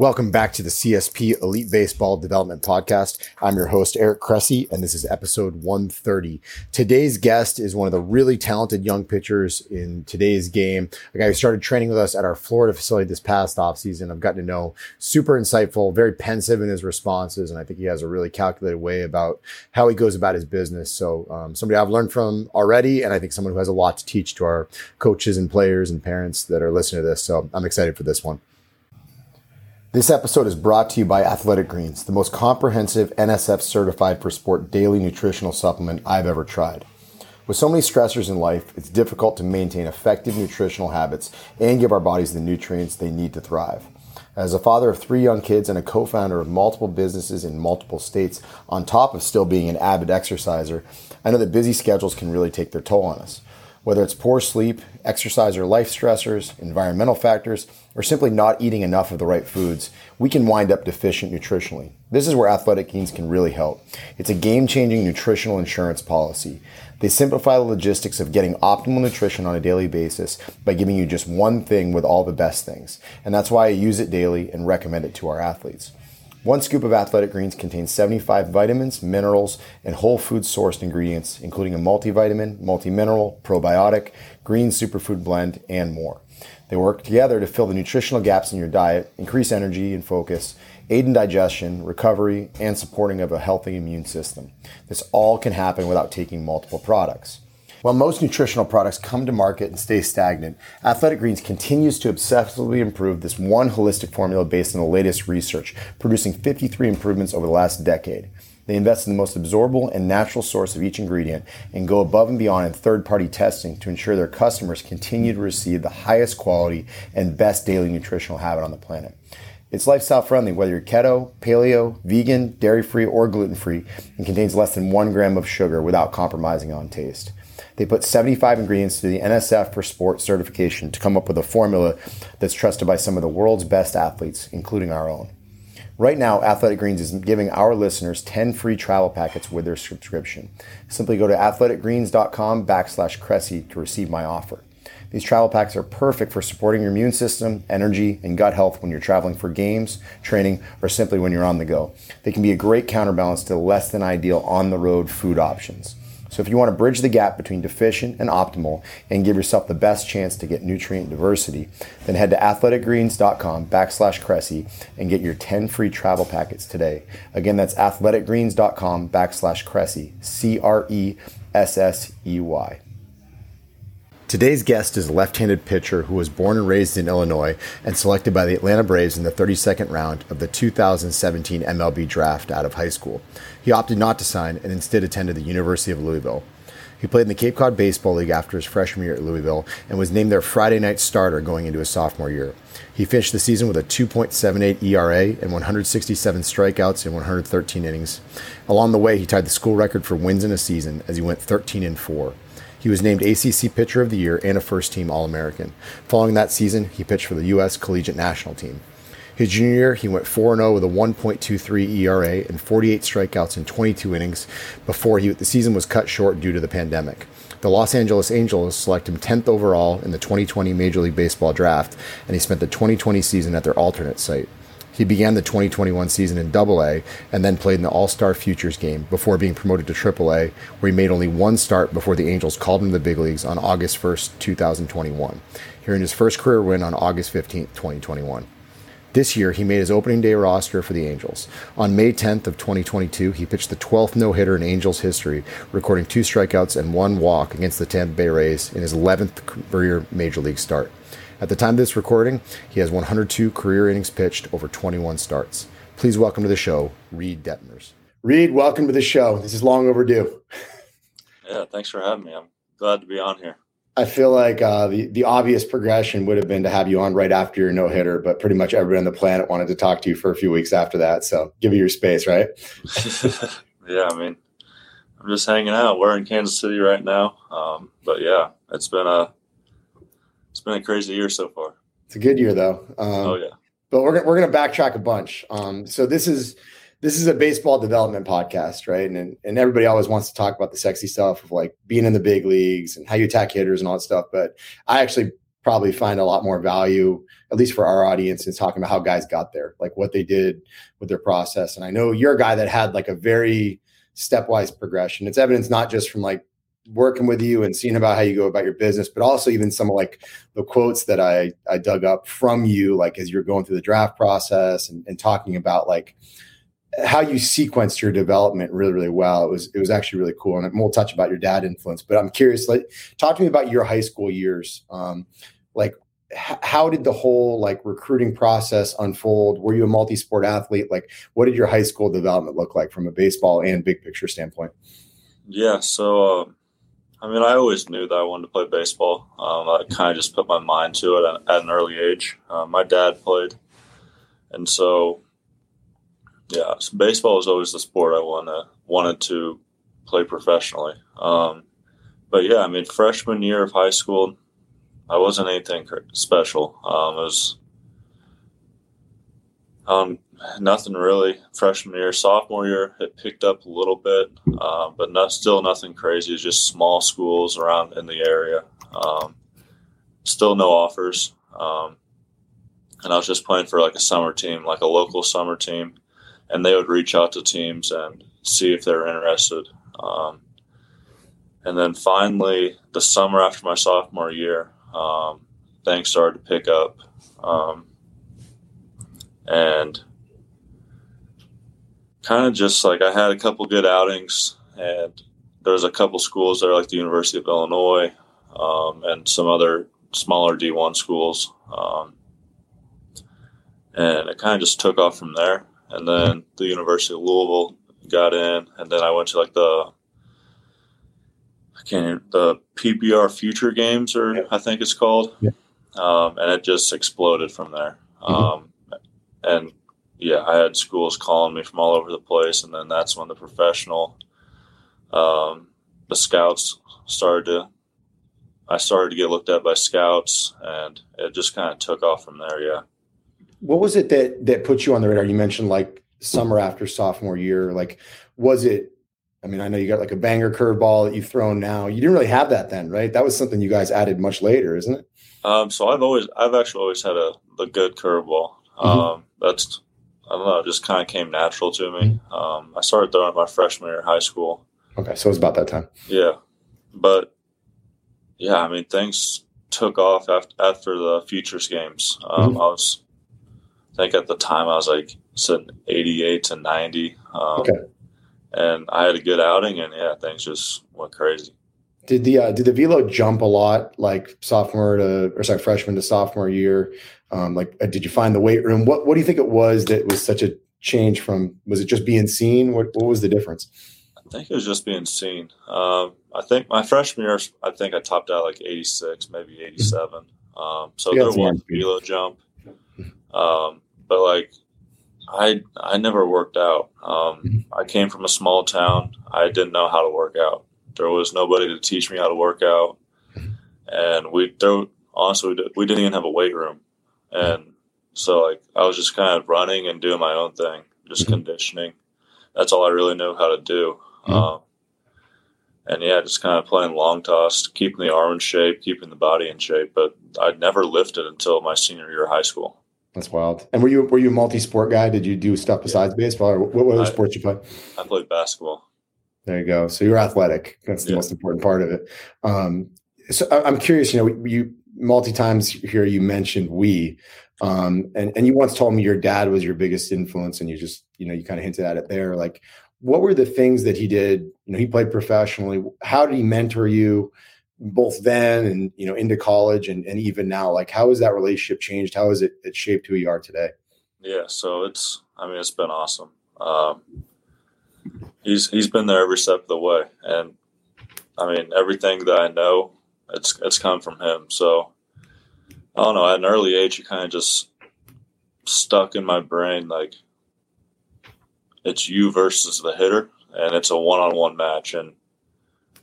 Welcome back to the CSP Elite Baseball Development Podcast. I'm your host, Eric Cressey, and this is episode 130. Today's guest is one of the really talented young pitchers in today's game. A guy who started training with us at our Florida facility this past offseason. I've gotten to know super insightful, very pensive in his responses, and I think he has a really calculated way about how he goes about his business. So, um, somebody I've learned from already, and I think someone who has a lot to teach to our coaches and players and parents that are listening to this. So, I'm excited for this one. This episode is brought to you by Athletic Greens, the most comprehensive NSF certified for sport daily nutritional supplement I've ever tried. With so many stressors in life, it's difficult to maintain effective nutritional habits and give our bodies the nutrients they need to thrive. As a father of three young kids and a co founder of multiple businesses in multiple states, on top of still being an avid exerciser, I know that busy schedules can really take their toll on us. Whether it's poor sleep, exercise or life stressors, environmental factors, or simply not eating enough of the right foods, we can wind up deficient nutritionally. This is where Athletic Greens can really help. It's a game changing nutritional insurance policy. They simplify the logistics of getting optimal nutrition on a daily basis by giving you just one thing with all the best things. And that's why I use it daily and recommend it to our athletes. One scoop of Athletic Greens contains 75 vitamins, minerals, and whole food sourced ingredients, including a multivitamin, multimineral, probiotic, green superfood blend, and more. They work together to fill the nutritional gaps in your diet, increase energy and focus, aid in digestion, recovery, and supporting of a healthy immune system. This all can happen without taking multiple products. While most nutritional products come to market and stay stagnant, Athletic Greens continues to obsessively improve this one holistic formula based on the latest research, producing 53 improvements over the last decade. They invest in the most absorbable and natural source of each ingredient and go above and beyond in third party testing to ensure their customers continue to receive the highest quality and best daily nutritional habit on the planet. It's lifestyle friendly, whether you're keto, paleo, vegan, dairy free, or gluten free, and contains less than one gram of sugar without compromising on taste. They put 75 ingredients to the NSF for Sport certification to come up with a formula that's trusted by some of the world's best athletes, including our own. Right now, Athletic Greens is giving our listeners 10 free travel packets with their subscription. Simply go to athleticgreens.com backslash Cressey to receive my offer. These travel packs are perfect for supporting your immune system, energy, and gut health when you're traveling for games, training, or simply when you're on the go. They can be a great counterbalance to less than ideal on the road food options. So if you want to bridge the gap between deficient and optimal and give yourself the best chance to get nutrient diversity, then head to athleticgreens.com backslash Cressey and get your 10 free travel packets today. Again, that's athleticgreens.com backslash Cressey, C-R-E-S-S-E-Y. Today's guest is a left handed pitcher who was born and raised in Illinois and selected by the Atlanta Braves in the 32nd round of the 2017 MLB draft out of high school. He opted not to sign and instead attended the University of Louisville. He played in the Cape Cod Baseball League after his freshman year at Louisville and was named their Friday night starter going into his sophomore year. He finished the season with a 2.78 ERA and 167 strikeouts in 113 innings. Along the way, he tied the school record for wins in a season as he went 13 and 4. He was named ACC Pitcher of the Year and a first team All American. Following that season, he pitched for the U.S. Collegiate National Team. His junior year, he went 4 0 with a 1.23 ERA and 48 strikeouts in 22 innings before he, the season was cut short due to the pandemic. The Los Angeles Angels selected him 10th overall in the 2020 Major League Baseball draft, and he spent the 2020 season at their alternate site. He began the 2021 season in AA and then played in the All Star Futures game before being promoted to AAA, where he made only one start before the Angels called him to the big leagues on August 1st, 2021, hearing his first career win on August 15th, 2021. This year, he made his opening day roster for the Angels. On May 10th of 2022, he pitched the 12th no-hitter in Angels history, recording two strikeouts and one walk against the Tampa Bay Rays in his 11th career major league start. At the time of this recording, he has 102 career innings pitched over 21 starts. Please welcome to the show, Reid Detmers. Reed, welcome to the show. This is long overdue. Yeah, thanks for having me. I'm glad to be on here. I feel like uh, the the obvious progression would have been to have you on right after your no hitter, but pretty much everybody on the planet wanted to talk to you for a few weeks after that. So give you your space, right? yeah, I mean, I'm just hanging out. We're in Kansas City right now, um, but yeah, it's been a it's been a crazy year so far. It's a good year though. Um, oh yeah. But we're we're gonna backtrack a bunch. Um, so this is this is a baseball development podcast, right? And and everybody always wants to talk about the sexy stuff of like being in the big leagues and how you attack hitters and all that stuff. But I actually probably find a lot more value, at least for our audience, in talking about how guys got there, like what they did with their process. And I know you're a guy that had like a very stepwise progression. It's evidence not just from like working with you and seeing about how you go about your business, but also even some of like the quotes that I I dug up from you, like as you're going through the draft process and, and talking about like how you sequenced your development really, really well. It was it was actually really cool. And we'll touch about your dad influence, but I'm curious, like talk to me about your high school years. Um, like h- how did the whole like recruiting process unfold? Were you a multi-sport athlete? Like what did your high school development look like from a baseball and big picture standpoint? Yeah, so um, I mean, I always knew that I wanted to play baseball. Um, I kind of just put my mind to it at, at an early age. Uh, my dad played, and so yeah, so baseball was always the sport I wanted wanted to play professionally. Um, but yeah, I mean, freshman year of high school, I wasn't anything special. Um, it was um, nothing really. Freshman year, sophomore year, it picked up a little bit, uh, but not, still nothing crazy. Just small schools around in the area. Um, still no offers. Um, and I was just playing for like a summer team, like a local summer team, and they would reach out to teams and see if they're interested. Um, and then finally, the summer after my sophomore year, um, things started to pick up. Um, and kind of just like I had a couple good outings, and there was a couple schools there, like the University of Illinois, um, and some other smaller D1 schools. Um, and it kind of just took off from there. And then the University of Louisville got in, and then I went to like the I can't the PBR Future Games, or yeah. I think it's called, yeah. um, and it just exploded from there. Mm-hmm. Um, and yeah, I had schools calling me from all over the place, and then that's when the professional, um, the scouts started to. I started to get looked at by scouts, and it just kind of took off from there. Yeah. What was it that that put you on the radar? You mentioned like summer after sophomore year. Like, was it? I mean, I know you got like a banger curveball that you've thrown now. You didn't really have that then, right? That was something you guys added much later, isn't it? Um, so I've always, I've actually always had a, a good curveball. Mm-hmm. Um, that's I don't know, it just kind of came natural to me. Mm-hmm. Um, I started throwing my freshman year in high school. Okay, so it was about that time. Yeah, but yeah, I mean things took off after after the futures games. Um, mm-hmm. I was, think at the time I was like sitting eighty eight to ninety. Um, okay, and I had a good outing, and yeah, things just went crazy. Did the uh, did the velo jump a lot, like sophomore to or sorry freshman to sophomore year? Um, like, uh, did you find the weight room? What What do you think it was that was such a change from? Was it just being seen? What What was the difference? I think it was just being seen. Um, I think my freshman year, I think I topped out like 86, maybe 87. Um, so there was a velo jump. Um, but like, I I never worked out. Um, mm-hmm. I came from a small town. I didn't know how to work out. There was nobody to teach me how to work out, mm-hmm. and we there honestly we didn't even have a weight room. And so like I was just kind of running and doing my own thing, just mm-hmm. conditioning. That's all I really knew how to do. Um, and yeah, just kind of playing long toss, keeping the arm in shape, keeping the body in shape. But I'd never lifted until my senior year of high school. That's wild. And were you were you a multi sport guy? Did you do stuff besides yeah. baseball, or what, what other I, sports you play? I played basketball. There you go. So you're athletic. That's the yeah. most important part of it. Um, so I'm curious. You know, you multi times here you mentioned we um, and and you once told me your dad was your biggest influence and you just you know you kind of hinted at it there like what were the things that he did you know he played professionally how did he mentor you both then and you know into college and, and even now like how has that relationship changed how has it, it shaped who you are today yeah so it's i mean it's been awesome um, he's he's been there every step of the way and i mean everything that i know it's it's come from him. So I don't know. At an early age, it kind of just stuck in my brain like it's you versus the hitter, and it's a one-on-one match, and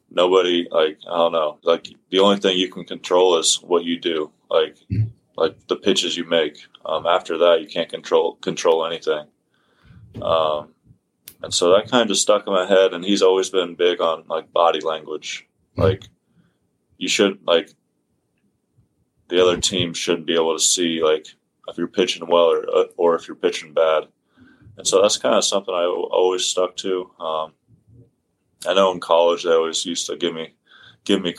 nobody like I don't know. Like the only thing you can control is what you do. Like like the pitches you make. Um, after that, you can't control control anything. Um, and so that kind of stuck in my head. And he's always been big on like body language. Like you should like the other team shouldn't be able to see like if you're pitching well or or if you're pitching bad. And so that's kind of something I always stuck to. Um, I know in college they always used to give me give me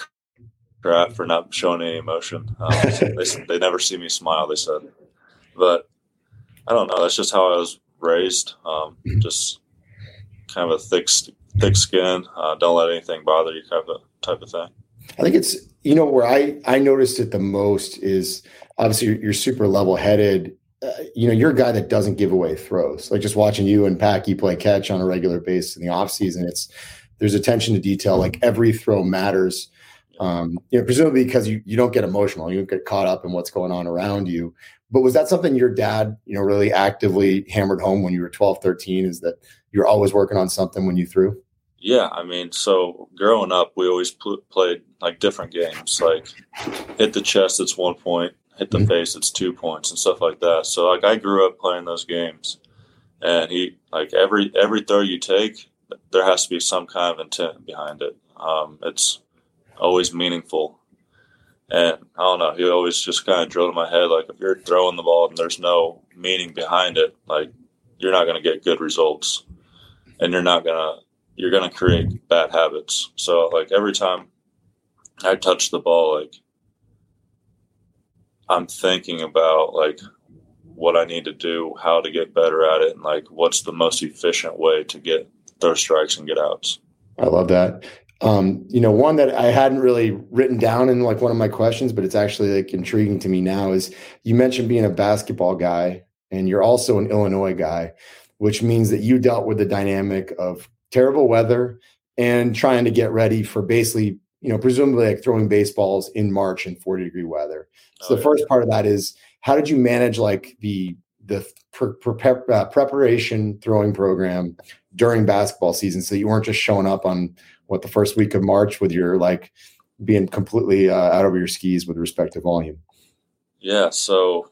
crap for not showing any emotion. Um, they they never see me smile. They said, but I don't know. That's just how I was raised. Um, just kind of a thick thick skin. Uh, don't let anything bother you, type of type of thing. I think it's you know where I I noticed it the most is obviously you're, you're super level headed. Uh, you know, you're a guy that doesn't give away throws. Like just watching you and Packy play catch on a regular basis in the off season, it's there's attention to detail. Like every throw matters. Um, you know, presumably because you, you don't get emotional, you don't get caught up in what's going on around you. But was that something your dad, you know, really actively hammered home when you were 12, 13 is that you're always working on something when you threw? Yeah, I mean, so growing up, we always pl- played like different games, like hit the chest, it's one point, hit the mm-hmm. face, it's two points, and stuff like that. So, like, I grew up playing those games, and he like every every throw you take, there has to be some kind of intent behind it. Um, it's always meaningful, and I don't know. He always just kind of drilled in my head like, if you're throwing the ball and there's no meaning behind it, like you're not going to get good results, and you're not gonna you're going to create bad habits. So like every time I touch the ball, like I'm thinking about like what I need to do, how to get better at it, and like what's the most efficient way to get those strikes and get outs. I love that. Um, you know, one that I hadn't really written down in like one of my questions, but it's actually like intriguing to me now is you mentioned being a basketball guy and you're also an Illinois guy, which means that you dealt with the dynamic of terrible weather and trying to get ready for basically, you know, presumably like throwing baseballs in March in 40 degree weather. So oh, the yeah. first part of that is how did you manage like the the pre- pre- uh, preparation throwing program during basketball season so you weren't just showing up on what the first week of March with your like being completely uh, out of your skis with respect to volume? Yeah, so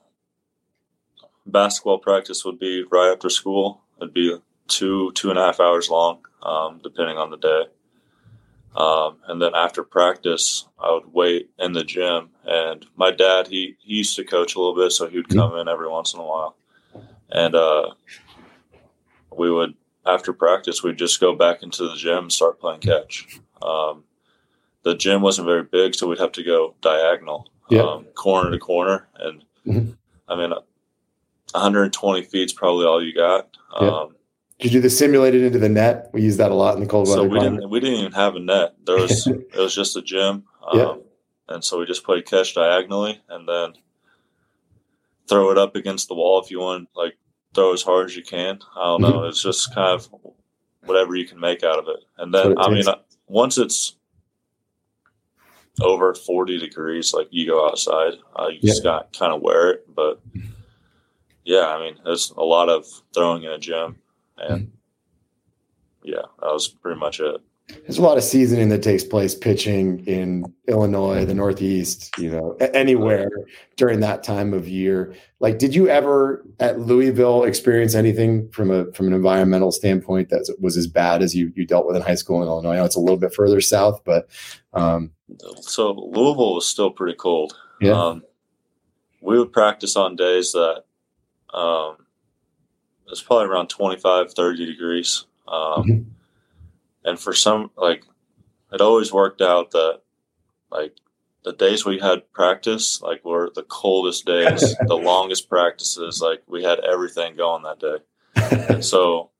basketball practice would be right after school. It'd be two two and a half hours long, um, depending on the day. Um, and then after practice, I would wait in the gym. And my dad, he, he used to coach a little bit, so he would mm-hmm. come in every once in a while. And uh, we would, after practice, we'd just go back into the gym and start playing catch. Um, the gym wasn't very big, so we'd have to go diagonal, yeah. um, corner to corner. And mm-hmm. I mean, 120 feet is probably all you got. Yeah. Um, did you do the simulated into the net? We use that a lot in the cold weather. So we didn't. We didn't even have a net. There was. it was just a gym. Um, yeah. And so we just played catch diagonally, and then throw it up against the wall if you want. Like throw as hard as you can. I don't know. Mm-hmm. It's just kind of whatever you can make out of it. And then I mean, once it's over 40 degrees, like you go outside, uh, you just got kind of wear it. But yeah, I mean, there's a lot of throwing in a gym and yeah, that was pretty much it. There's a lot of seasoning that takes place pitching in Illinois, the Northeast, you know, anywhere during that time of year. Like, did you ever at Louisville experience anything from a from an environmental standpoint that was as bad as you you dealt with in high school in Illinois? I know it's a little bit further south, but um, so Louisville was still pretty cold. Yeah, um, we would practice on days that um, it's probably around 25, 30 degrees. Um, mm-hmm. And for some, like, it always worked out that, like, the days we had practice, like, were the coldest days, the longest practices. Like, we had everything going that day. and so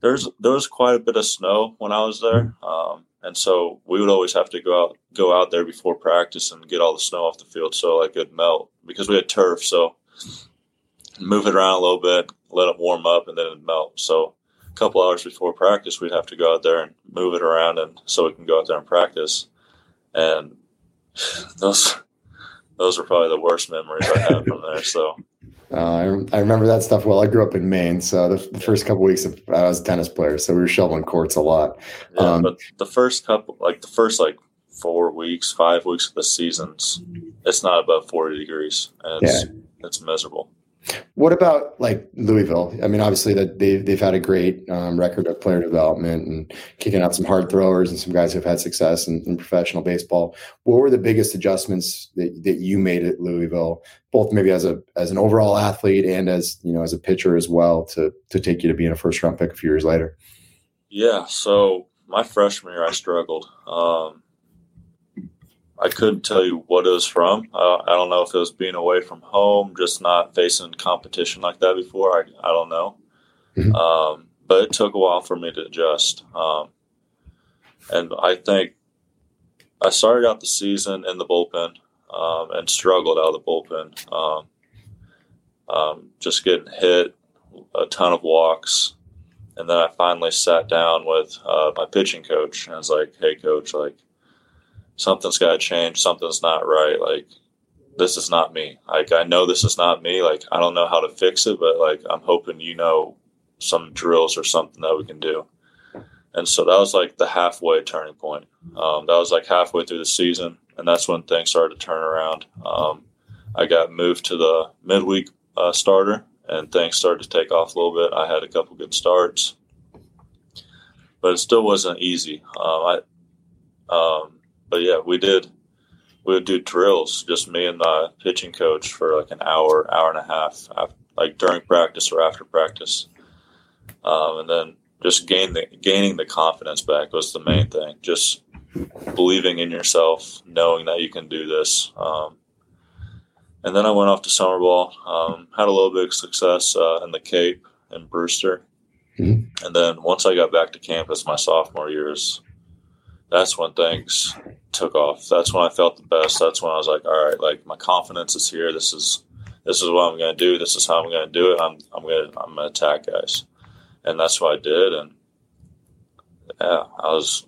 there's there was quite a bit of snow when I was there, um, and so we would always have to go out go out there before practice and get all the snow off the field so like it'd melt because we had turf. So move it around a little bit, let it warm up, and then it melt. So a couple hours before practice, we'd have to go out there and move it around, and so we can go out there and practice. And those those are probably the worst memories I have from there. So. Uh, I, I remember that stuff well. I grew up in Maine, so the, the first couple weeks of, I was a tennis player, so we were shoveling courts a lot. Yeah, um, but the first couple, like the first like four weeks, five weeks of the seasons, it's not above forty degrees, and it's yeah. it's miserable. What about like Louisville? I mean, obviously that they've they've had a great um, record of player development and kicking out some hard throwers and some guys who've had success in, in, professional baseball. What were the biggest adjustments that, that you made at Louisville, both maybe as a as an overall athlete and as you know as a pitcher as well, to to take you to being a first round pick a few years later? Yeah, so my freshman year I struggled. Um, I couldn't tell you what it was from. Uh, I don't know if it was being away from home, just not facing competition like that before. I, I don't know. Mm-hmm. Um, but it took a while for me to adjust. Um, and I think I started out the season in the bullpen um, and struggled out of the bullpen. Um, um, just getting hit, a ton of walks. And then I finally sat down with uh, my pitching coach and I was like, hey, coach, like, something's got to change. Something's not right. Like, this is not me. Like, I know this is not me. Like, I don't know how to fix it, but like, I'm hoping you know some drills or something that we can do. And so that was like the halfway turning point. Um, that was like halfway through the season, and that's when things started to turn around. Um, I got moved to the midweek uh, starter, and things started to take off a little bit. I had a couple good starts, but it still wasn't easy. Um, I um, but yeah, we did. We would do drills, just me and the pitching coach for like an hour, hour and a half, like during practice or after practice, um, and then just gain the, gaining the confidence back was the main thing. Just believing in yourself, knowing that you can do this. Um, and then I went off to summer ball, um, had a little bit of success uh, in the Cape and Brewster. Mm-hmm. And then once I got back to campus my sophomore years, that's when things took off. That's when I felt the best. That's when I was like, all right, like my confidence is here. This is this is what I'm going to do. This is how I'm going to do it. I'm I'm going to I'm going to attack guys, and that's what I did. And yeah, I was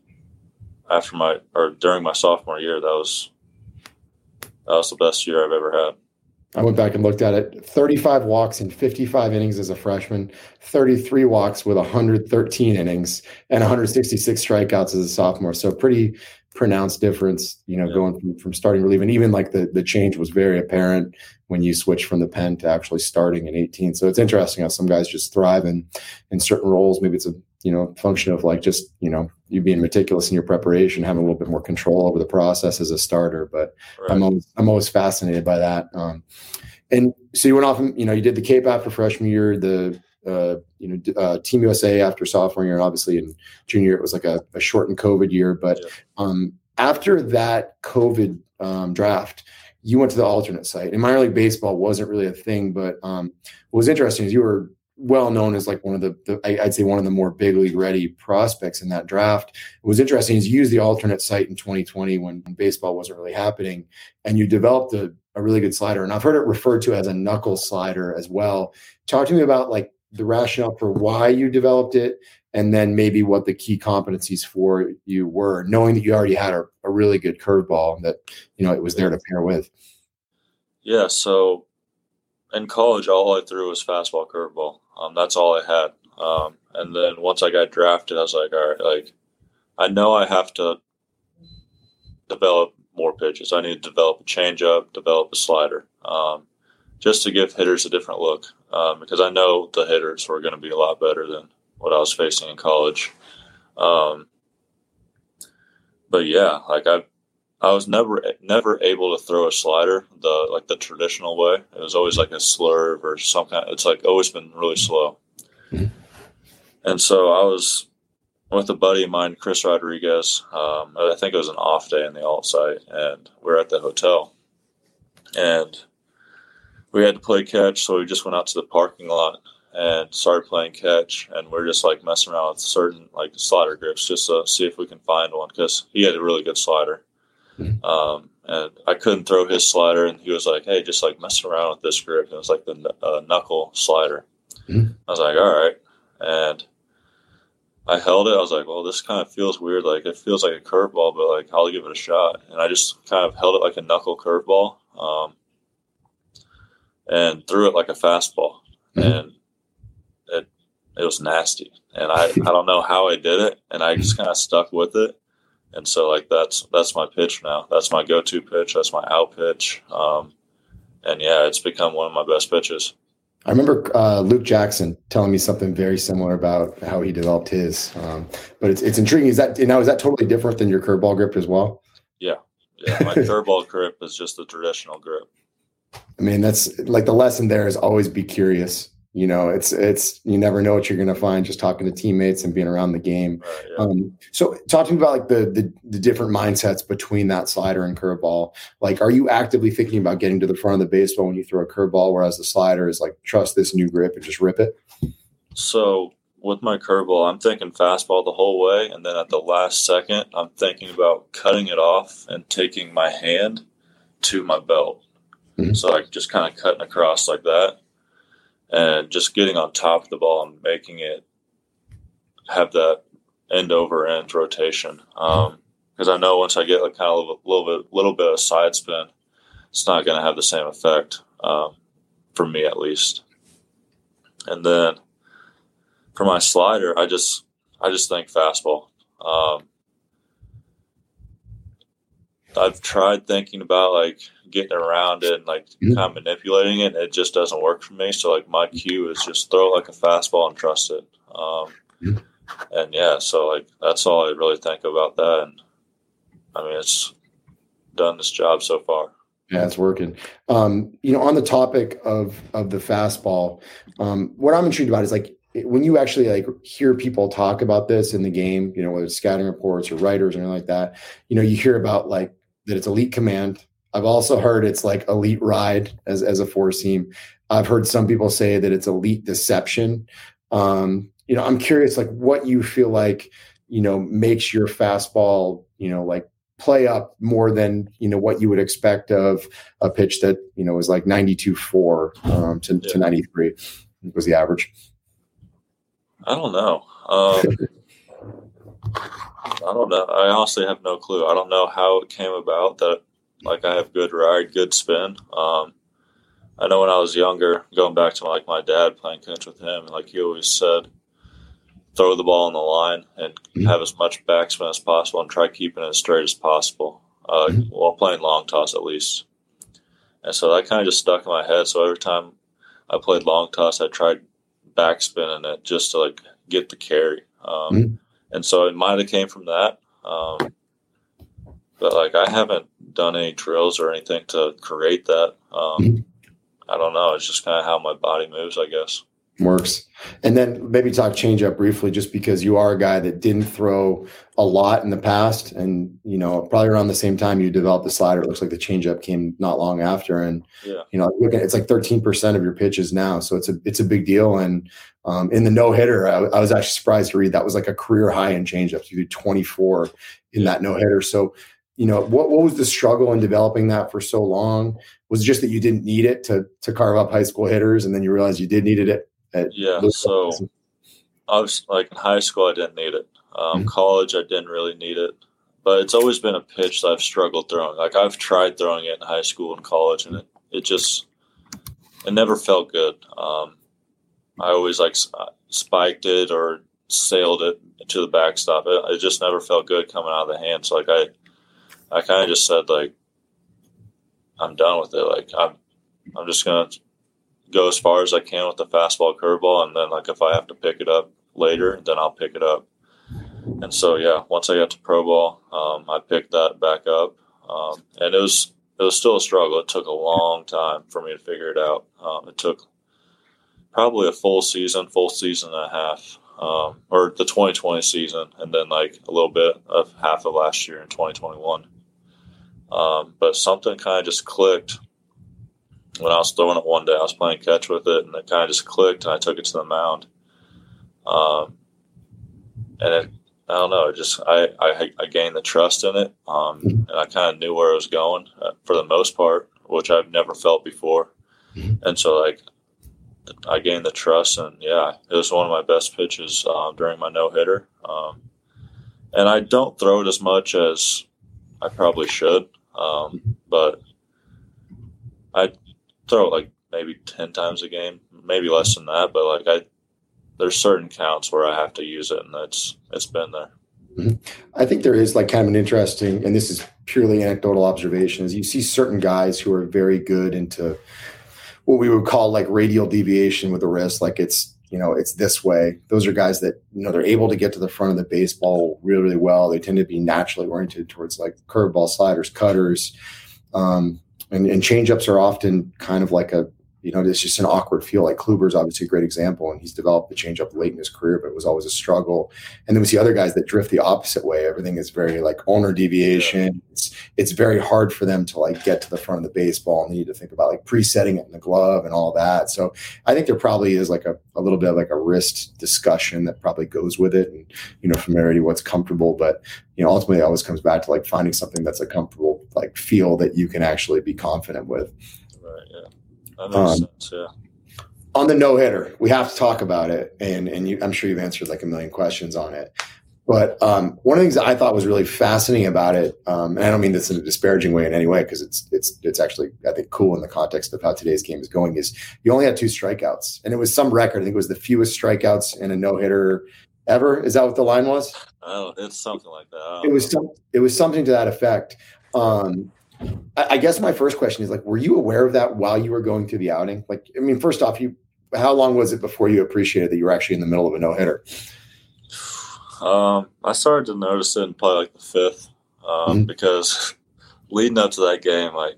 after my or during my sophomore year. That was that was the best year I've ever had. I went back and looked at it 35 walks in 55 innings as a freshman, 33 walks with 113 innings, and 166 strikeouts as a sophomore. So, pretty pronounced difference, you know, yeah. going from, from starting relief. And even like the, the change was very apparent when you switch from the pen to actually starting in 18. So, it's interesting how some guys just thrive in, in certain roles. Maybe it's a you know function of like just you know you being meticulous in your preparation having a little bit more control over the process as a starter but right. i'm always i'm always fascinated by that um, and so you went off and you know you did the cape after freshman year the uh, you know uh, team usa after sophomore year obviously in junior year it was like a, a shortened covid year but yeah. um, after that covid um, draft you went to the alternate site and minor league baseball wasn't really a thing but um, what was interesting is you were well known as like one of the, the, I'd say one of the more big league ready prospects in that draft. It was interesting is you used the alternate site in 2020 when baseball wasn't really happening, and you developed a, a really good slider. And I've heard it referred to as a knuckle slider as well. Talk to me about like the rationale for why you developed it, and then maybe what the key competencies for you were, knowing that you already had a, a really good curveball that you know it was there to pair with. Yeah, so in college, all I threw was fastball, curveball. Um, that's all I had. Um, and then once I got drafted, I was like, all right, like I know I have to develop more pitches. I need to develop a changeup, develop a slider, um, just to give hitters a different look. Um, because I know the hitters were going to be a lot better than what I was facing in college. Um, but yeah, like I I was never never able to throw a slider the like the traditional way. It was always like a slurve or some kind. It's like always been really slow. Mm-hmm. And so I was with a buddy of mine, Chris Rodriguez. Um, I think it was an off day in the alt site, and we are at the hotel, and we had to play catch. So we just went out to the parking lot and started playing catch, and we are just like messing around with certain like slider grips just to see if we can find one because he had a really good slider. Mm-hmm. Um, and I couldn't throw his slider, and he was like, "Hey, just like messing around with this grip." And it was like the uh, knuckle slider. Mm-hmm. I was like, "All right," and I held it. I was like, "Well, this kind of feels weird. Like it feels like a curveball, but like I'll give it a shot." And I just kind of held it like a knuckle curveball, um, and threw it like a fastball, mm-hmm. and it it was nasty. And I I don't know how I did it, and I just kind of stuck with it and so like that's that's my pitch now. That's my go-to pitch. That's my out pitch. Um, and yeah, it's become one of my best pitches. I remember uh, Luke Jackson telling me something very similar about how he developed his. Um, but it's it's intriguing. Is that now is that totally different than your curveball grip as well? Yeah, yeah. My curveball grip is just the traditional grip. I mean, that's like the lesson there is always be curious you know it's it's you never know what you're going to find just talking to teammates and being around the game. Right, yeah. um, so talking about like the, the, the different mindsets between that slider and curveball. Like are you actively thinking about getting to the front of the baseball when you throw a curveball whereas the slider is like trust this new grip and just rip it? So with my curveball i'm thinking fastball the whole way and then at the last second i'm thinking about cutting it off and taking my hand to my belt. Mm-hmm. so like just kind of cutting across like that and just getting on top of the ball and making it have that end over end rotation. Because um, I know once I get like kind of a little bit, little bit of side spin, it's not going to have the same effect um, for me at least. And then for my slider, I just I just think fastball. Um, I've tried thinking about like getting around it and like mm-hmm. kind of manipulating it. And it just doesn't work for me. So like my cue is just throw like a fastball and trust it. Um, mm-hmm. And yeah, so like that's all I really think about that. And I mean, it's done this job so far. Yeah, it's working. Um, you know, on the topic of of the fastball, um, what I'm intrigued about is like when you actually like hear people talk about this in the game, you know, whether it's scouting reports or writers or anything like that, you know, you hear about like that it's elite command. I've also heard it's like elite ride as, as a four seam. I've heard some people say that it's elite deception. Um, you know, I'm curious, like what you feel like, you know, makes your fastball, you know, like play up more than you know what you would expect of a pitch that you know was like 92 4 um, to, yeah. to 93 was the average. I don't know. Um, I don't know. I honestly have no clue. I don't know how it came about that like I have good ride, good spin. Um, I know when I was younger, going back to like my dad playing catch with him, like he always said, throw the ball on the line and mm-hmm. have as much backspin as possible and try keeping it as straight as possible uh, mm-hmm. while playing long toss at least. And so that kind of just stuck in my head. So every time I played long toss, I tried backspinning it just to like get the carry. Um, mm-hmm and so it might have came from that. Um, but like I haven't done any drills or anything to create that. Um, mm-hmm. I don't know. It's just kind of how my body moves, I guess works. And then maybe talk change up briefly, just because you are a guy that didn't throw a lot in the past, and you know probably around the same time you developed the slider. It looks like the changeup came not long after, and yeah. you know look at it's like thirteen percent of your pitches now, so it's a it's a big deal. And um, in the no hitter, I, I, was actually surprised to read that was like a career high in changeups. You did twenty four in that no hitter, so. You know what? What was the struggle in developing that for so long? Was it just that you didn't need it to to carve up high school hitters, and then you realized you did needed it yeah, so I was like in high school, I didn't need it. Um, mm-hmm. College, I didn't really need it, but it's always been a pitch that I've struggled throwing. Like I've tried throwing it in high school and college, and it, it just it never felt good. Um, I always like uh, spiked it or sailed it to the backstop. It, it just never felt good coming out of the hand. So like I, I kind of just said like, I'm done with it. Like I'm, I'm just gonna go as far as I can with the fastball curveball, and then like if I have to pick it up later, then I'll pick it up. And so yeah, once I got to pro ball, um, I picked that back up, um, and it was it was still a struggle. It took a long time for me to figure it out. Um, it took probably a full season, full season and a half, um, or the 2020 season, and then like a little bit of half of last year in 2021. Um, but something kind of just clicked when I was throwing it one day, I was playing catch with it, and it kind of just clicked, and I took it to the mound. Um, and it, I don't know, it just I, I, I gained the trust in it, um, and I kind of knew where it was going uh, for the most part, which I've never felt before. Mm-hmm. And so, like, I gained the trust, and yeah, it was one of my best pitches um, during my no hitter. Um, and I don't throw it as much as I probably should, um, but I throw it like maybe 10 times a game, maybe less than that, but like I, there's certain counts where I have to use it and that's, it's been there. Mm-hmm. I think there is like kind of an interesting, and this is purely anecdotal observations. You see certain guys who are very good into what we would call like radial deviation with the wrist, like it's you know it's this way. Those are guys that you know they're able to get to the front of the baseball really really well. They tend to be naturally oriented towards like curveball sliders, cutters, um, and, and changeups are often kind of like a you know, it's just an awkward feel. Like Kluber's obviously a great example, and he's developed the changeup late in his career, but it was always a struggle. And then we see other guys that drift the opposite way. Everything is very like ulnar deviation. It's it's very hard for them to like get to the front of the baseball, and they need to think about like presetting it in the glove and all that. So I think there probably is like a, a little bit of like a wrist discussion that probably goes with it, and you know, familiarity, what's comfortable. But you know, ultimately, it always comes back to like finding something that's a comfortable like feel that you can actually be confident with. Right. Yeah. Um, sense, yeah. On the no hitter, we have to talk about it, and and you, I'm sure you've answered like a million questions on it. But um, one of the things that I thought was really fascinating about it, um, and I don't mean this in a disparaging way in any way, because it's it's it's actually I think cool in the context of how today's game is going. Is you only had two strikeouts, and it was some record. I think it was the fewest strikeouts in a no hitter ever. Is that what the line was? Oh, it's something like that. It was some, it was something to that effect. Um, I guess my first question is like, were you aware of that while you were going through the outing? Like, I mean, first off, you how long was it before you appreciated that you were actually in the middle of a no hitter? Um, I started to notice it in probably like the fifth, um, mm-hmm. because leading up to that game, like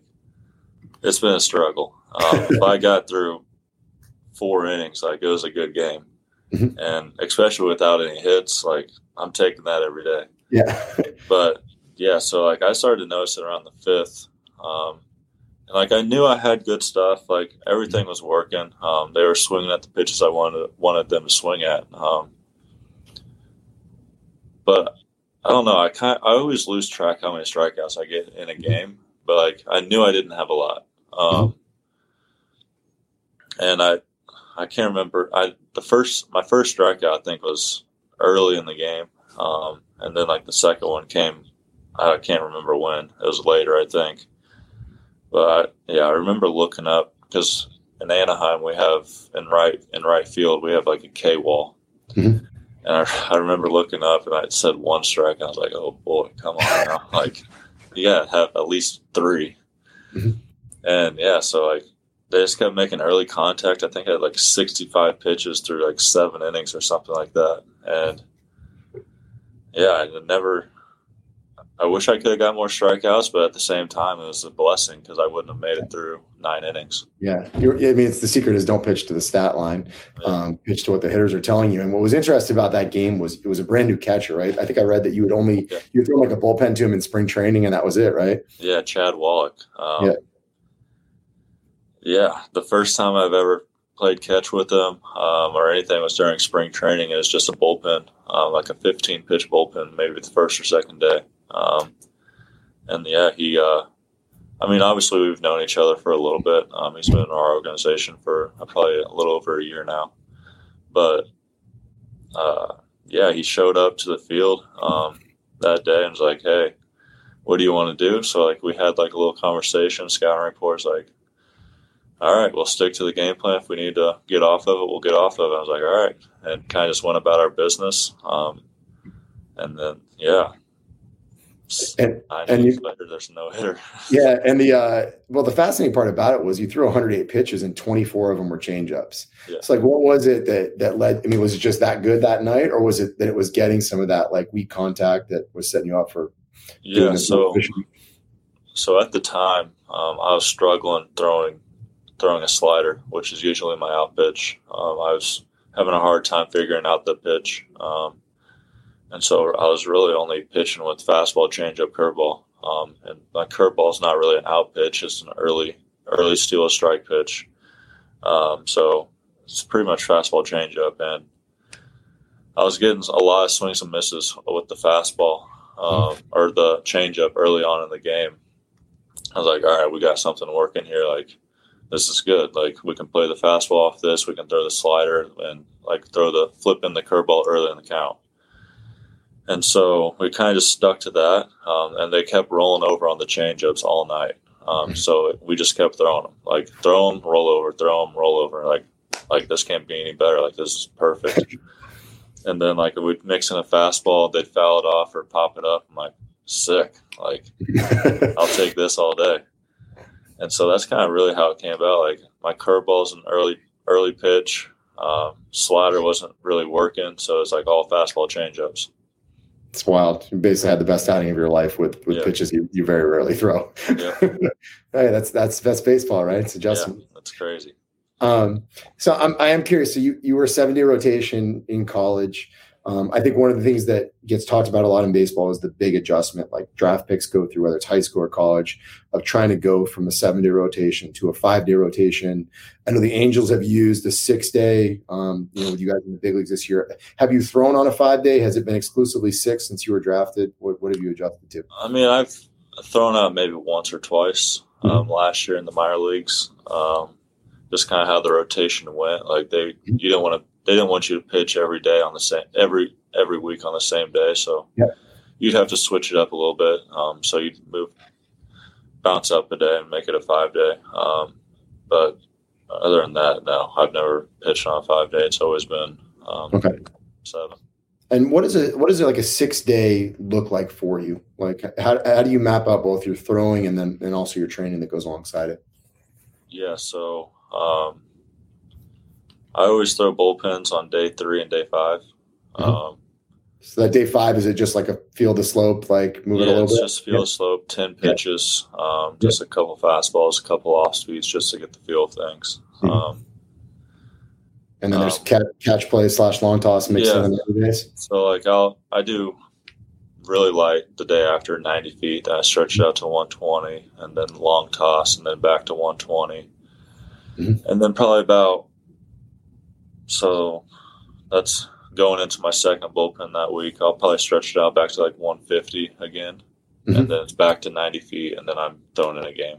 it's been a struggle. Um, if I got through four innings, like it was a good game, mm-hmm. and especially without any hits, like I'm taking that every day. Yeah, but yeah, so like I started to notice it around the fifth. Um, and like I knew I had good stuff. Like everything was working. Um, they were swinging at the pitches I wanted wanted them to swing at. Um, but I don't know. I kind I always lose track how many strikeouts I get in a game. But like I knew I didn't have a lot. Um, and I I can't remember. I the first my first strikeout I think was early in the game. Um, and then like the second one came I can't remember when. It was later, I think. But yeah, I remember looking up because in Anaheim we have in right in right field we have like a K wall, mm-hmm. and I, I, remember looking up and I said one strike. I was like, oh boy, come on now! like you gotta have at least 3 mm-hmm. And yeah, so like they just kept making early contact. I think I had like sixty five pitches through like seven innings or something like that, and yeah, I never I wish I could have got more strikeouts, but at the same time, it was a blessing because I wouldn't have made it through nine innings. Yeah, You're, I mean, it's the secret is don't pitch to the stat line, yeah. um, pitch to what the hitters are telling you. And what was interesting about that game was it was a brand new catcher, right? I think I read that you would only yeah. you throw like a bullpen to him in spring training, and that was it, right? Yeah, Chad Wallach. Um, yeah, yeah. The first time I've ever played catch with him um, or anything was during spring training. It was just a bullpen, uh, like a 15 pitch bullpen, maybe the first or second day. Um, and yeah, he, uh, I mean, obviously we've known each other for a little bit. Um, he's been in our organization for uh, probably a little over a year now, but uh, yeah, he showed up to the field um, that day and was like, "Hey, what do you want to do?" So like we had like a little conversation, scouting reports, like, "All right, we'll stick to the game plan. If we need to get off of it, we'll get off of it." I was like, "All right," and kind of just went about our business. Um, and then yeah, and, and you, later, there's no hitter. yeah, and the uh, well, the fascinating part about it was you threw 108 pitches and 24 of them were changeups. Yeah. It's like, what was it that that led? I mean, was it just that good that night, or was it that it was getting some of that like weak contact that was setting you up for? Yeah. So, so at the time, um, I was struggling throwing throwing a slider, which is usually my out pitch. Um, I was having a hard time figuring out the pitch. Um, and so I was really only pitching with fastball, changeup, curveball. Um, and my curveball is not really an out pitch; it's an early, early steal a strike pitch. Um, so it's pretty much fastball, changeup, and I was getting a lot of swings and misses with the fastball um, or the changeup early on in the game. I was like, all right, we got something working here. Like, this is good. Like, we can play the fastball off this. We can throw the slider and like throw the flip in the curveball early in the count. And so we kind of just stuck to that. Um, and they kept rolling over on the changeups all night. Um, mm-hmm. so we just kept throwing them, like throw them, roll over, throw them, roll over. Like, like this can't be any better. Like this is perfect. and then like we'd mix in a fastball, they'd foul it off or pop it up. I'm like, sick. Like I'll take this all day. And so that's kind of really how it came about. Like my curveball's an early early pitch. Um, slider wasn't really working, so it's like all fastball changeups. It's wild. You basically had the best outing of your life with with yeah. pitches you, you very rarely throw. Yeah. hey, that's that's that's baseball, right? It's adjustment. Yeah, that's crazy. Um, so I'm I am curious. So you you were a seven day rotation in college. Um, I think one of the things that gets talked about a lot in baseball is the big adjustment, like draft picks go through, whether it's high school or college, of trying to go from a seven day rotation to a five day rotation. I know the Angels have used a six day, um, you know, with you guys in the big leagues this year. Have you thrown on a five day? Has it been exclusively six since you were drafted? What, what have you adjusted to? I mean, I've thrown out maybe once or twice mm-hmm. um, last year in the minor leagues. Um, just kind of how the rotation went. Like they, mm-hmm. you don't want to they didn't want you to pitch every day on the same every every week on the same day. So yep. you'd have to switch it up a little bit. Um, so you'd move bounce up a day and make it a five day. Um, but other than that, no, I've never pitched on a five day. It's always been um, okay seven. And what is it? What does it like a six day look like for you? Like how, how do you map out both your throwing and then and also your training that goes alongside it? Yeah, so um, I always throw bullpens on day three and day 5 mm-hmm. um, so that day five is it just like a field of slope, like move yeah, it a little it's bit? just field yeah. slope, ten pitches, yeah. um, just a couple fastballs, a couple off speeds, just to get the feel of things. Mm-hmm. Um, and then there's um, catch, catch play slash long toss mixed yeah. in the days. So like I'll I do really light the day after 90 feet. Then I stretch it out to 120, and then long toss, and then back to 120, mm-hmm. and then probably about so that's going into my second bullpen that week. I'll probably stretch it out back to like 150 again, mm-hmm. and then it's back to 90 feet, and then I'm thrown in a game.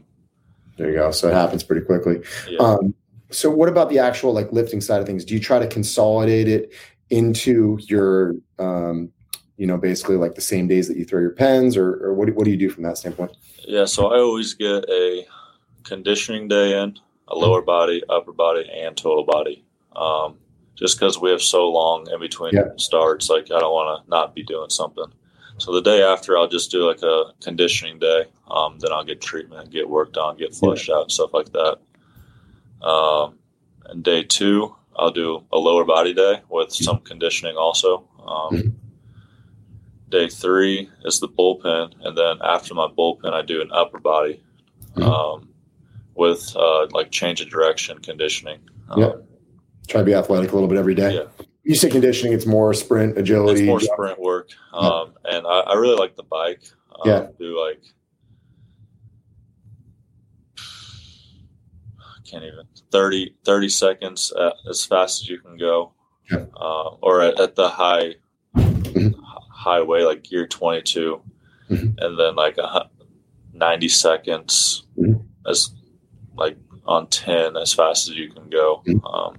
There you go. So it happens pretty quickly. Yeah. Um, so what about the actual like lifting side of things? Do you try to consolidate it into your, um, you know, basically like the same days that you throw your pens, or, or what, do, what do you do from that standpoint? Yeah, so I always get a conditioning day in, a lower body, upper body, and total body. Um, just because we have so long in between yeah. starts, like I don't want to not be doing something. So the day after, I'll just do like a conditioning day. Um, then I'll get treatment, get worked on, get flushed yeah. out, stuff like that. Um, and day two, I'll do a lower body day with mm-hmm. some conditioning also. Um, mm-hmm. Day three is the bullpen, and then after my bullpen, I do an upper body mm-hmm. um, with uh, like change of direction conditioning. yeah um, try to be athletic a little bit every day. Yeah. You say conditioning, it's more sprint, agility. It's more sprint work. Um, yeah. And I, I, really like the bike. Um, yeah. Do like, I can't even, 30, 30 seconds as fast as you can go. Yeah. Uh, or at, at, the high mm-hmm. highway, like gear 22. Mm-hmm. And then like a, 90 seconds mm-hmm. as like on 10 as fast as you can go. Mm-hmm. Um,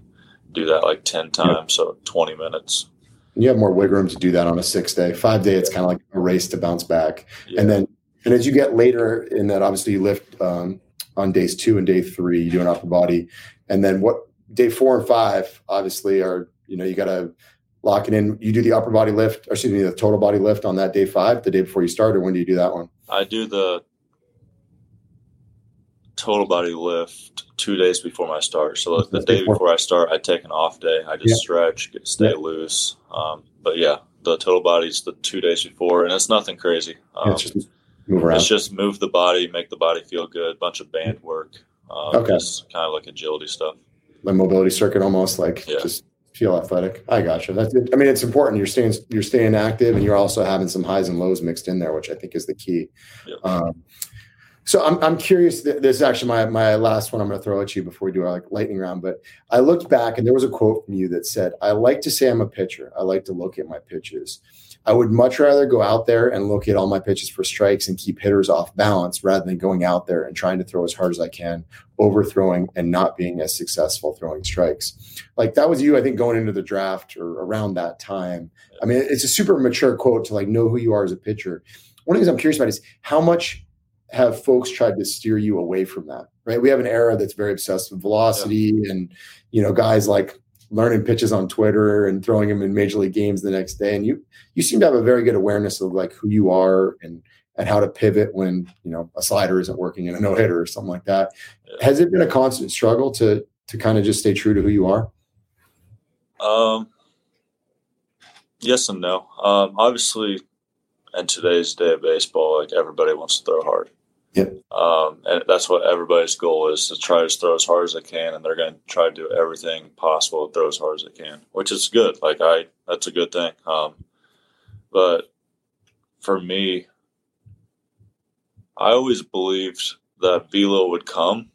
do that like 10 times, so 20 minutes. You have more wiggle room to do that on a six day. Five day, it's kind of like a race to bounce back. Yeah. And then, and as you get later in that, obviously you lift um, on days two and day three, you do an upper body. And then what day four and five, obviously, are, you know, you got to lock it in. You do the upper body lift, or excuse me, the total body lift on that day five, the day before you start, or when do you do that one? I do the total body lift two days before my start. So the day before I start, I take an off day. I just yeah. stretch, get, stay yeah. loose. Um, but yeah, the total body's the two days before, and it's nothing crazy. Um, it's just move around. It's just move the body, make the body feel good. Bunch of band work. Um, okay. Just kind of like agility stuff. Like mobility circuit, almost like just feel athletic. I gotcha. That's. I mean, it's important. You're staying. You're staying active, and you're also having some highs and lows mixed in there, which I think is the key. Yep. Um, so I'm, I'm curious. This is actually my, my last one I'm going to throw at you before we do our like lightning round. But I looked back and there was a quote from you that said, I like to say I'm a pitcher. I like to look at my pitches. I would much rather go out there and look at all my pitches for strikes and keep hitters off balance rather than going out there and trying to throw as hard as I can, overthrowing and not being as successful throwing strikes. Like that was you, I think, going into the draft or around that time. I mean, it's a super mature quote to like know who you are as a pitcher. One of the things I'm curious about is how much have folks tried to steer you away from that right we have an era that's very obsessed with velocity yeah. and you know guys like learning pitches on twitter and throwing them in major league games the next day and you you seem to have a very good awareness of like who you are and and how to pivot when you know a slider isn't working in a no hitter or something like that. Has it been a constant struggle to to kind of just stay true to who you are? Um, yes and no. Um, obviously, in today's day of baseball, like everybody wants to throw hard. Yep. Um, and that's what everybody's goal is to try to throw as hard as they can, and they're going to try to do everything possible to throw as hard as they can, which is good. Like I, that's a good thing. Um, but for me, I always believed that velo would come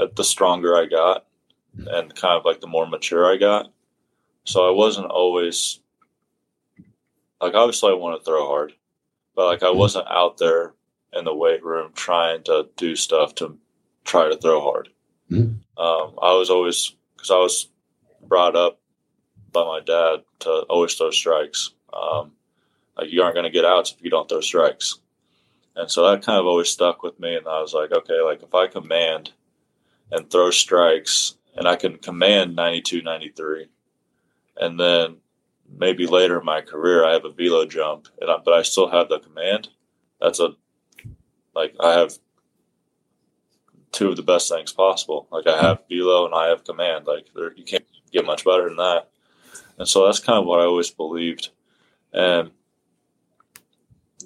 at the stronger I got, and kind of like the more mature I got. So I wasn't always like obviously I want to throw hard, but like I wasn't out there in the weight room trying to do stuff to try to throw hard. Mm-hmm. Um, I was always because I was brought up by my dad to always throw strikes. Um, like you aren't going to get outs if you don't throw strikes, and so that kind of always stuck with me. And I was like, okay, like if I command and throw strikes, and I can command 92, 93, and then maybe later in my career I have a velo jump, and I, but I still have the command. That's a like I have two of the best things possible. Like I have velo and I have command. Like there, you can't get much better than that. And so that's kind of what I always believed. And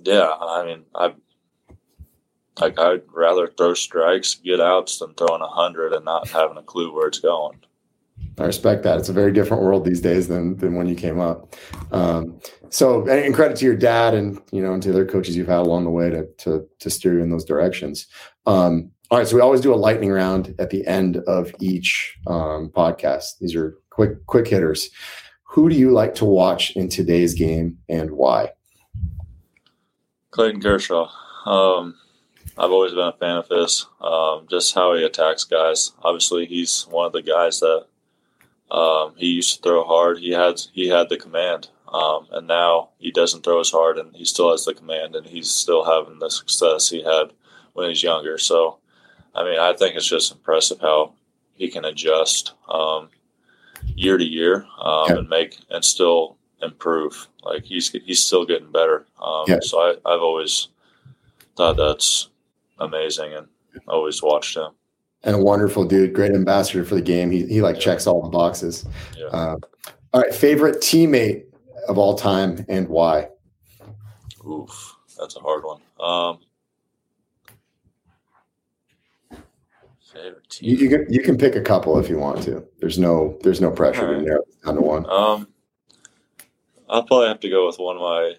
yeah, I mean, I like I'd rather throw strikes, get outs, than throwing a hundred and not having a clue where it's going. I respect that. It's a very different world these days than than when you came up. Um, so, and credit to your dad and you know and to the other coaches you've had along the way to to to steer you in those directions. Um, all right, so we always do a lightning round at the end of each um, podcast. These are quick quick hitters. Who do you like to watch in today's game and why? Clayton Kershaw. Um, I've always been a fan of his. Um, just how he attacks guys. Obviously, he's one of the guys that um, he used to throw hard. He had he had the command, um, and now he doesn't throw as hard, and he still has the command, and he's still having the success he had when he's younger. So, I mean, I think it's just impressive how he can adjust um, year to year um, and make and still improve. Like he's he's still getting better. Um, yeah. So I, I've always thought that's amazing, and always watched him and a wonderful dude, great ambassador for the game. He he like yeah. checks all the boxes. Yeah. Uh, all right, favorite teammate of all time and why? Oof, that's a hard one. Um, favorite. You, you, can you can pick a couple if you want to. There's no there's no pressure right. to narrow down to one. Um, I'll probably have to go with one of my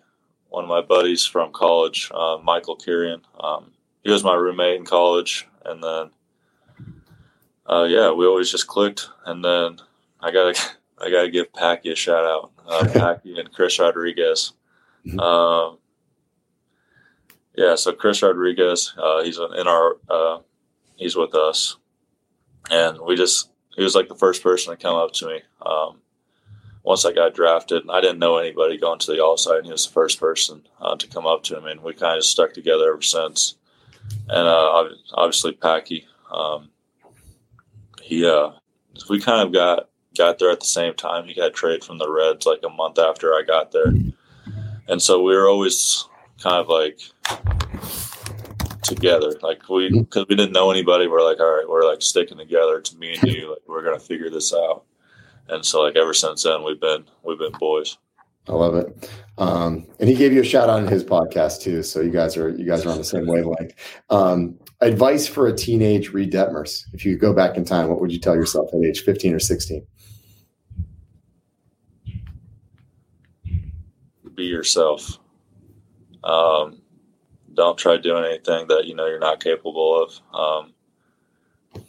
one of my buddies from college, uh, Michael Kirian. Um, he was my roommate in college, and then uh, yeah, we always just clicked. And then I gotta I gotta give Packy a shout out, uh, Packy and Chris Rodriguez. Mm-hmm. Um, yeah, so Chris Rodriguez, uh, he's in our uh, he's with us, and we just he was like the first person to come up to me. Um, once I got drafted, I didn't know anybody going to the all side, and he was the first person uh, to come up to me, and we kind of stuck together ever since. And uh, obviously, Packy, um, he uh we kind of got got there at the same time. He got traded from the Reds like a month after I got there, and so we were always kind of like together. Like we because we didn't know anybody. We're like, all right, we're like sticking together. To me and you, like we're gonna figure this out. And so like ever since then, we've been we've been boys. I love it. Um, and he gave you a shout out in his podcast too. So you guys are you guys are on the same wavelength. Um, advice for a teenage Reid Detmers. If you could go back in time, what would you tell yourself at age 15 or 16? Be yourself. Um, don't try doing anything that you know you're not capable of. Um,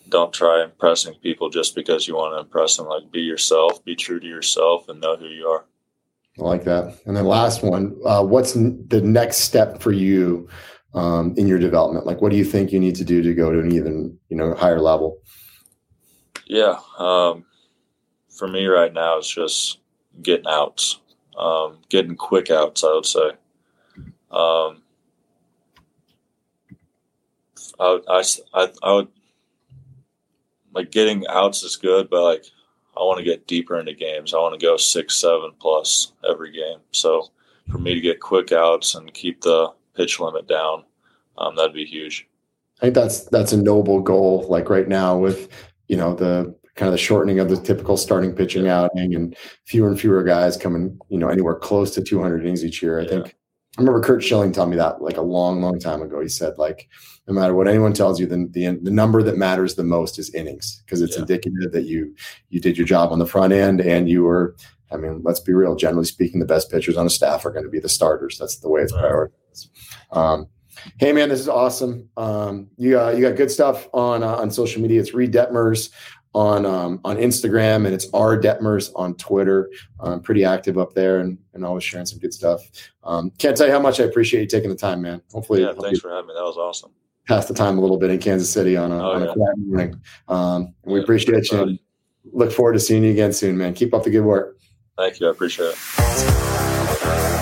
don't try impressing people just because you want to impress them. Like be yourself, be true to yourself, and know who you are. I like that. And then last one, uh, what's n- the next step for you um, in your development? Like, what do you think you need to do to go to an even you know higher level? Yeah, um, for me right now, it's just getting outs, um, getting quick outs. I would say. Um, I, I, I, I would like getting outs is good, but like I want to get deeper into games. I want to go six, seven plus every game. So for me to get quick outs and keep the pitch limit down, um, that'd be huge. I think that's that's a noble goal. Like right now, with you know the kind of the shortening of the typical starting pitching outing and fewer and fewer guys coming, you know, anywhere close to 200 innings each year. I yeah. think I remember Curt Schilling telling me that like a long, long time ago. He said like, no matter what anyone tells you, the the, the number that matters the most is innings because it's yeah. indicative that you you did your job on the front end and you were. I mean, let's be real. Generally speaking, the best pitchers on a staff are going to be the starters. That's the way it's prioritized. Um, Hey man, this is awesome. Um, you got you got good stuff on uh, on social media. It's Reid Detmers on um, on Instagram and it's R Detmers on Twitter. I'm pretty active up there and, and always sharing some good stuff. Um, can't tell you how much I appreciate you taking the time, man. Hopefully, yeah, thanks for having me. That was awesome. Pass the time a little bit in Kansas City on a, oh, on a quiet morning. Um, we yeah, appreciate you. And look forward to seeing you again soon, man. Keep up the good work. Thank you. I appreciate it.